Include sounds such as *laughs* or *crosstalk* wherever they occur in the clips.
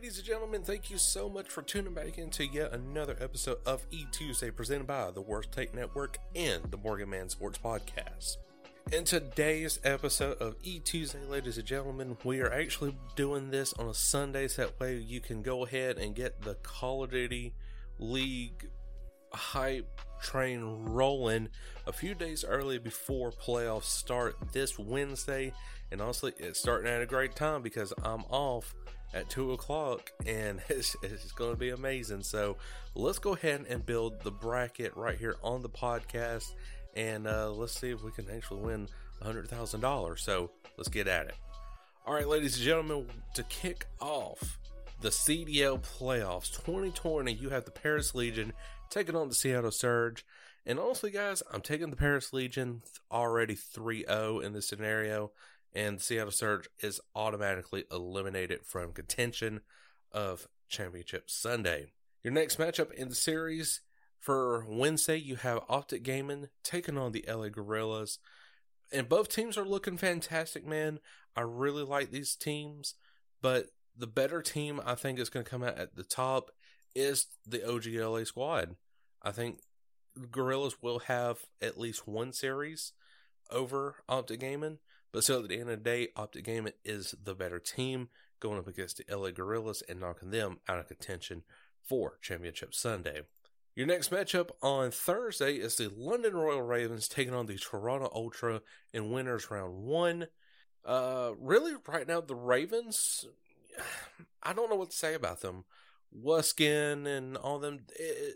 Ladies and gentlemen. Thank you so much for tuning back into yet another episode of E Tuesday presented by the Worst Take Network and the Morgan Man Sports Podcast. In today's episode of E Tuesday, ladies and gentlemen, we are actually doing this on a Sunday, so that way you can go ahead and get the Call of Duty League hype train rolling a few days early before playoffs start this Wednesday. And honestly, it's starting at a great time because I'm off at 2 o'clock and *laughs* it's, it's going to be amazing. So let's go ahead and build the bracket right here on the podcast and uh, let's see if we can actually win a $100,000. So let's get at it. All right, ladies and gentlemen, to kick off the CDL playoffs 2020, you have the Paris Legion taking on the Seattle Surge. And honestly, guys, I'm taking the Paris Legion already 3 0 in this scenario, and Seattle Surge is automatically eliminated from contention of Championship Sunday. Your next matchup in the series for Wednesday, you have Optic Gaming taking on the LA Guerrillas. And both teams are looking fantastic, man. I really like these teams, but the better team I think is going to come out at the top is the OGLA squad. I think Guerrillas will have at least one series over Optic Gaming, but still at the end of the day, Optic Gaming is the better team going up against the LA Guerrillas and knocking them out of contention for Championship Sunday. Your next matchup on Thursday is the London Royal Ravens taking on the Toronto Ultra in winners round one. Uh, really, right now, the Ravens, *sighs* I don't know what to say about them. Wuskin and all them, it,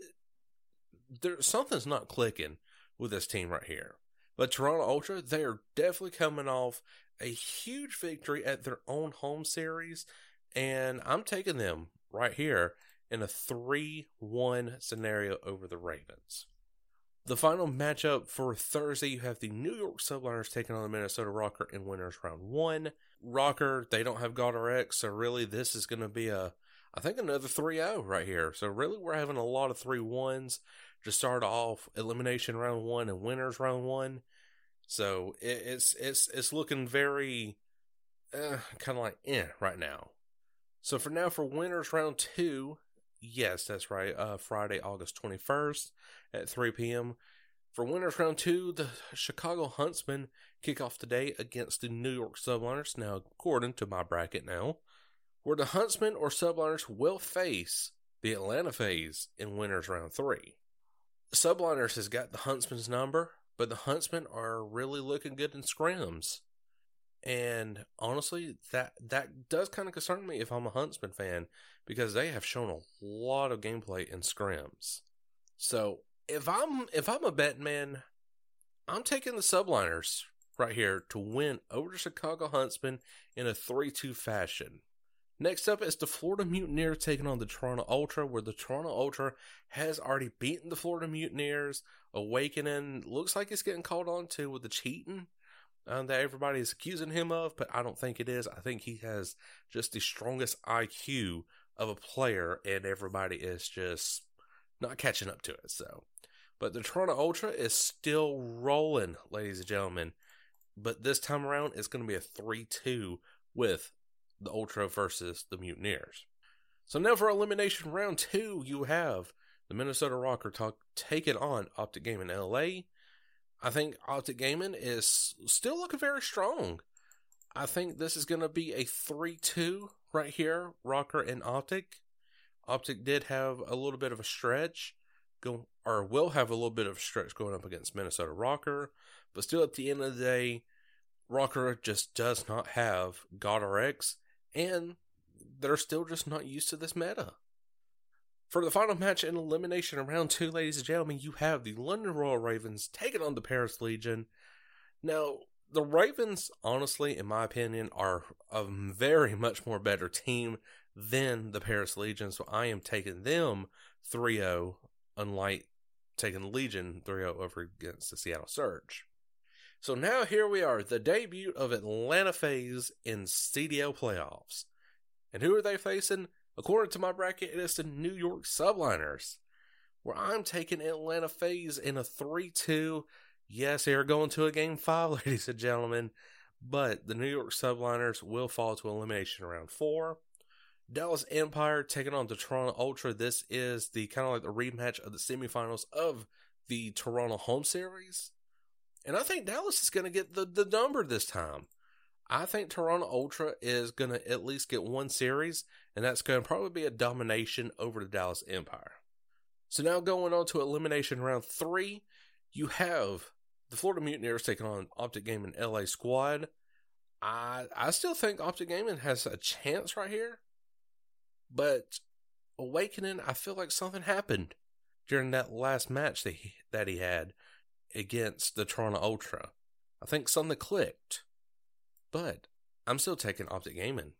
there something's not clicking with this team right here. But Toronto Ultra, they are definitely coming off a huge victory at their own home series, and I'm taking them right here in a 3 1 scenario over the Ravens. The final matchup for Thursday, you have the New York Subliners taking on the Minnesota ROKKR in winners round one. ROKKR, they don't have GodRx, so really this is going to be a, I think, another 3 0 right here. So really, we're having a lot of 3 1s to start off elimination round one and winners round one. So it, it's it's it's looking very uh, kind of like eh right now. So for now, for winners round two, yes, that's right. Uh, Friday, August twenty first at three p.m. For winners round two, the Chicago Huntsmen kick off today against the New York Subliners. Now, according to my bracket now, where the Huntsmen or Subliners will face the Atlanta FaZe in winners round three. Subliners has got the Huntsman's number, but the Huntsmen are really looking good in scrims. And honestly, that that does kind of concern me if I'm a Huntsman fan because they have shown a lot of gameplay in scrims. So if I'm if I'm a bet man, I'm taking the Subliners right here to win over the Chicago Huntsmen in a 3-2 fashion. Next up is the Florida Mutineers taking on the Toronto Ultra, where the Toronto Ultra has already beaten the Florida Mutineers. Owakening looks like it's getting called on to with the cheating um, that everybody is accusing him of, but I don't think it is. I think he has just the strongest IQ of a player, and everybody is just not catching up to it. So, but the Toronto Ultra is still rolling, ladies and gentlemen. But this time around, it's going to be a 3 2 with the Ultra versus the Mutineers. So now for elimination round two, you have the Minnesota ROKKR talk, taking on Optic Gaming LA. I think Optic Gaming is still looking very strong. I think this is going to be a 3 2 right here, ROKKR and Optic. Optic did have a little bit of a stretch, go or will have a little bit of a stretch going up against Minnesota ROKKR, but still at the end of the day, ROKKR just does not have GodRx, and they're still just not used to this meta. For the final match in elimination round two, ladies and gentlemen, you have the London Royal Ravens taking on the Paris Legion. Now, the Ravens, honestly, in my opinion, are a very much more better team than the Paris Legion, so I am taking them 3 0, unlike taking the Legion 3 0 over against the Seattle Surge. So now here we are, the debut of Atlanta FaZe in CDL playoffs. And who are they facing? According to my bracket, it is the New York Subliners, where I'm taking Atlanta FaZe in a 3 2. Yes, they are going to a game five, *laughs* ladies and gentlemen, but the New York Subliners will fall to elimination round four. Dallas Empire taking on the Toronto Ultra. This is the kind of like the rematch of the semifinals of the Toronto home series. And I think Dallas is going to get the, the number this time. I think Toronto Ultra is going to at least get one series, and that's going to probably be a domination over the Dallas Empire. So now going on to elimination round three, you have the Florida Mutineers taking on Optic Gaming LA Squad. I I still think Optic Gaming has a chance right here, but Owakening, I feel like something happened during that last match that he, that he had against the Toronto Ultra. I think something clicked. But I'm still taking Optic Gaming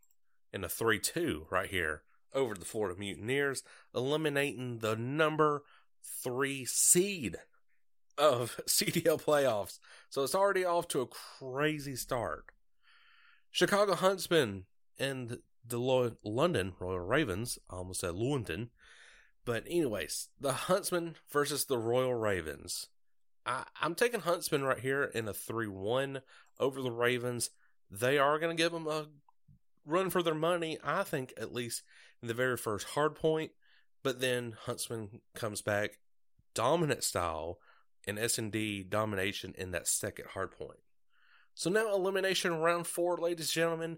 in a 3 2 right here over the Florida Mutineers, eliminating the number three seed of *laughs* CDL playoffs. So it's already off to a crazy start. Chicago Huntsmen and the Lo- London Royal Ravens, I almost said London. But, anyways, the Huntsmen versus the Royal Ravens. I, I'm taking Huntsman right here in a 3 1 over the Ravens they are going to give them a run for their money, I think, at least in the very first hard point. But then Huntsman comes back dominant style and S&D domination in that second hard point. So now elimination round four, ladies and gentlemen.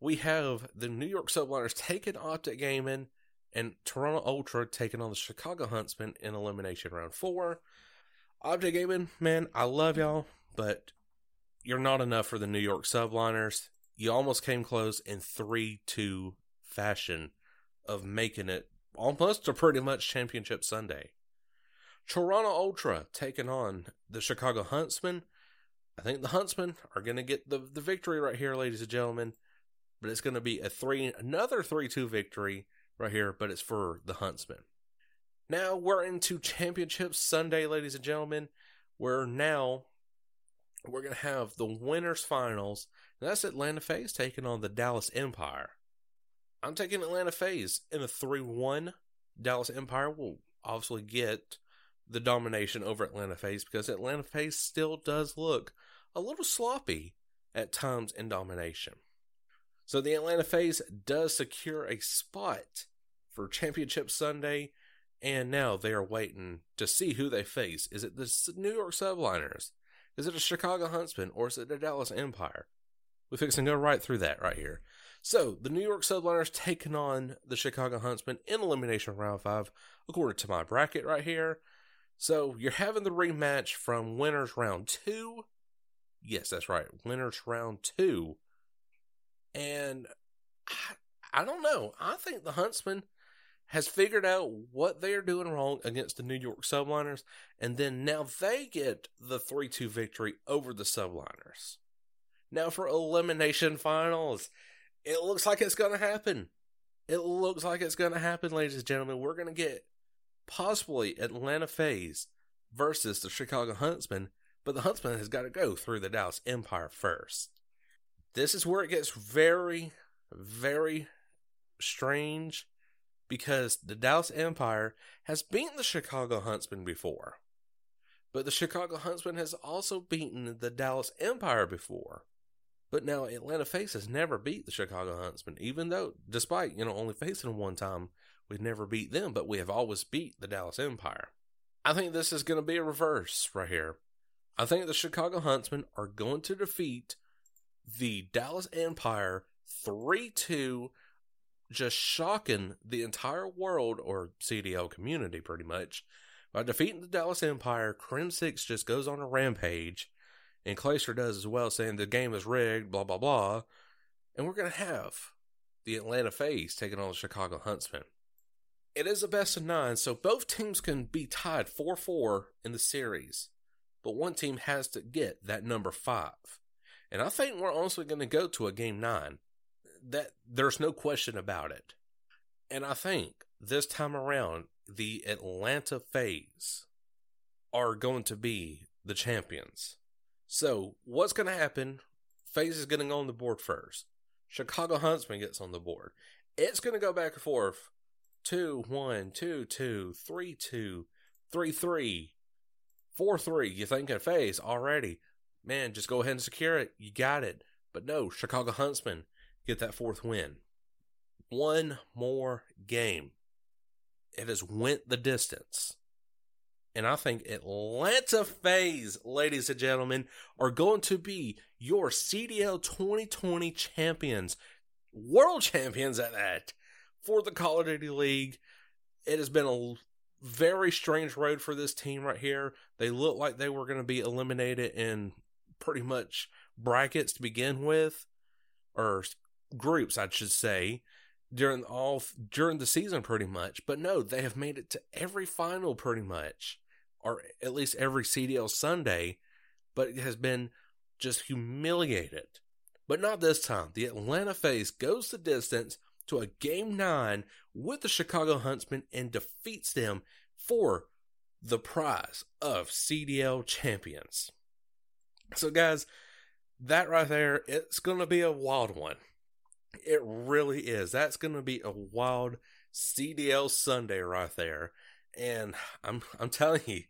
We have the New York Subliners taking Optic Gaming and Toronto Ultra taking on the Chicago Huntsman in elimination round four. Optic Gaming, man, I love y'all, but you're not enough for the New York Subliners. You almost came close in 3 2 fashion of making it almost a pretty much championship Sunday. Toronto Ultra taking on the Chicago Huntsmen. I think the Huntsmen are going to get the, the victory right here, ladies and gentlemen. But it's going to be a three another 3 2 victory right here, but it's for the Huntsmen. Now we're into Championship Sunday, ladies and gentlemen, where now we're going to have the winners finals. That's Atlanta FaZe taking on the Dallas Empire. I'm taking Atlanta FaZe in a 3 1. Dallas Empire will obviously get the domination over Atlanta FaZe because Atlanta FaZe still does look a little sloppy at times in domination. So the Atlanta FaZe does secure a spot for Championship Sunday, and now they are waiting to see who they face. Is it the New York Subliners? Is it a Chicago Huntsman or is it the Dallas Empire? We fix and go right through that right here. So the New York Subliners taking on the Chicago Huntsman in elimination round five, according to my bracket right here. So you're having the rematch from winners round two. Yes, that's right, winners round two. And I, I don't know. I think the Huntsman has figured out what they are doing wrong against the New York Subliners, and then now they get the 3 2 victory over the Subliners. Now, for elimination finals, it looks like it's going to happen. It looks like it's going to happen, ladies and gentlemen. We're going to get possibly Atlanta FaZe versus the Chicago Huntsman, but the Huntsman has got to go through the Dallas Empire first. This is where it gets very, very strange because the Dallas Empire has beaten the Chicago Huntsman before. But the Chicago Huntsman has also beaten the Dallas Empire before. But now Atlanta FaZe has never beat the Chicago Huntsman, even though, despite, you know, only facing them one time, we've never beat them, but we have always beat the Dallas Empire. I think this is going to be a reverse right here. I think the Chicago Huntsmen are going to defeat the Dallas Empire 3 2 just shocking the entire world or CDL community pretty much by defeating the Dallas Empire. Crimsix just goes on a rampage, and Clayster does as well, saying the game is rigged, blah blah blah, and we're gonna have the Atlanta FaZe taking on the Chicago Huntsmen. It is a best of nine, so both teams can be tied 4 4 in the series, but one team has to get that number five. And I think we're also going to go to a game nine. That there's no question about it. And I think this time around, the Atlanta FaZe are going to be the champions. So what's going to happen? FaZe is getting on the board first. Chicago Huntsman gets on the board. It's going to go back and forth two, one, two, two, three, two, three, three, four, three. You think thinking FaZe already? Man, just go ahead and secure it. You got it. But no, Chicago Huntsmen get that fourth win. One more game. It has went the distance. And I think Atlanta FaZe, ladies and gentlemen, are going to be your CDL 2020 champions, world champions at that for the Call of Duty League. It has been a very strange road for this team right here. They look like they were going to be eliminated in pretty much brackets to begin with, or groups, I should say, during all during the season, pretty much. But no, they have made it to every final, pretty much, or at least every CDL Sunday. But it has been just humiliated. But not this time. The Atlanta FaZe goes the distance to a game nine with the Chicago Huntsmen and defeats them for the prize of CDL champions. So, guys, that right there, it's going to be a wild one. It really is. That's going to be a wild CDL Sunday right there. And I'm I'm telling you,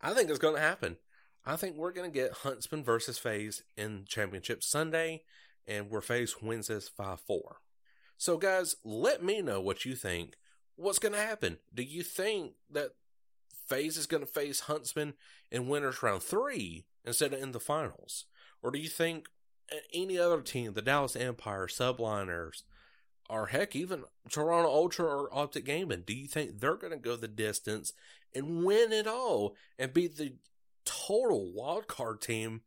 I think it's going to happen. I think we're going to get Huntsman versus FaZe in Championship Sunday, and where FaZe wins this 5 4. So, guys, let me know what you think. What's going to happen? Do you think that FaZe is going to face Huntsman in winners round three instead of in the finals? Or do you think any other team, the Dallas Empire, Subliners, or heck, even Toronto Ultra or Optic Gaming, do you think they're going to go the distance and win it all and be the total wild card team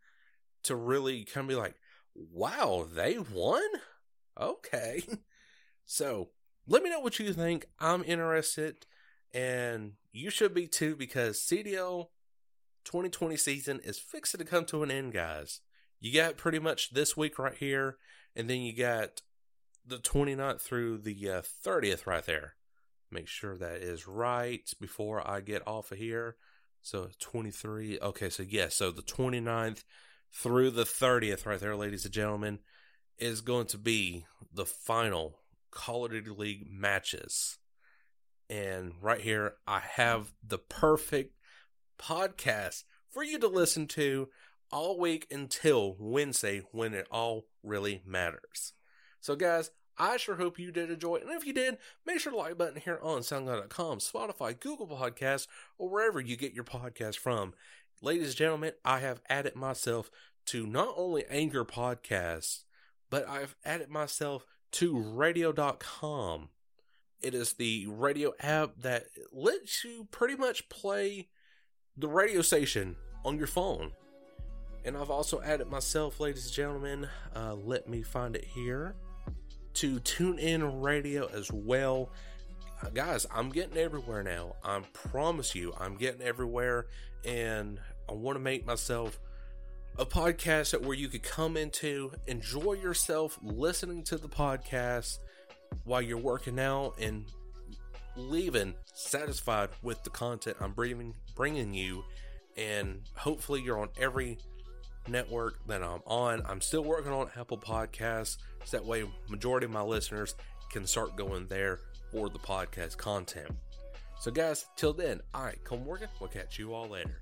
to really kind of be like, wow, they won? Okay. *laughs* So let me know what you think. I'm interested, and you should be too, because CDL 2020 season is fixing to come to an end, guys. You got pretty much this week right here, and then you got the 29th through the uh, 30th right there. Make sure that is right before I get off of here. So 23. Okay, so yes, yeah, so the 29th through the 30th right there, ladies and gentlemen, is going to be the final Call of Duty League matches. And right here, I have the perfect podcast for you to listen to all week until Wednesday when it all really matters. So, guys, I sure hope you did enjoy. And if you did, make sure to like button here on SoundCloud.com, Spotify, Google Podcasts, or wherever you get your podcast from. Ladies and gentlemen, I have added myself to not only Anchor Podcasts, but I've added myself to radio.com. It is the radio app that lets you pretty much play the radio station on your phone. And I've also added myself, ladies and gentlemen, uh, let me find it here, to TuneIn radio as well. Uh, guys, I'm getting everywhere now. I promise you, I'm getting everywhere. And I want to make myself a podcast that where you could come into, enjoy yourself listening to the podcast while you're working out and leaving satisfied with the content I'm bringing, bringing you. And hopefully, you're on every network that I'm on. I'm still working on Apple Podcasts, so that way, majority of my listeners can start going there for the podcast content. So, guys, till then, all right, come working. We'll catch you all later.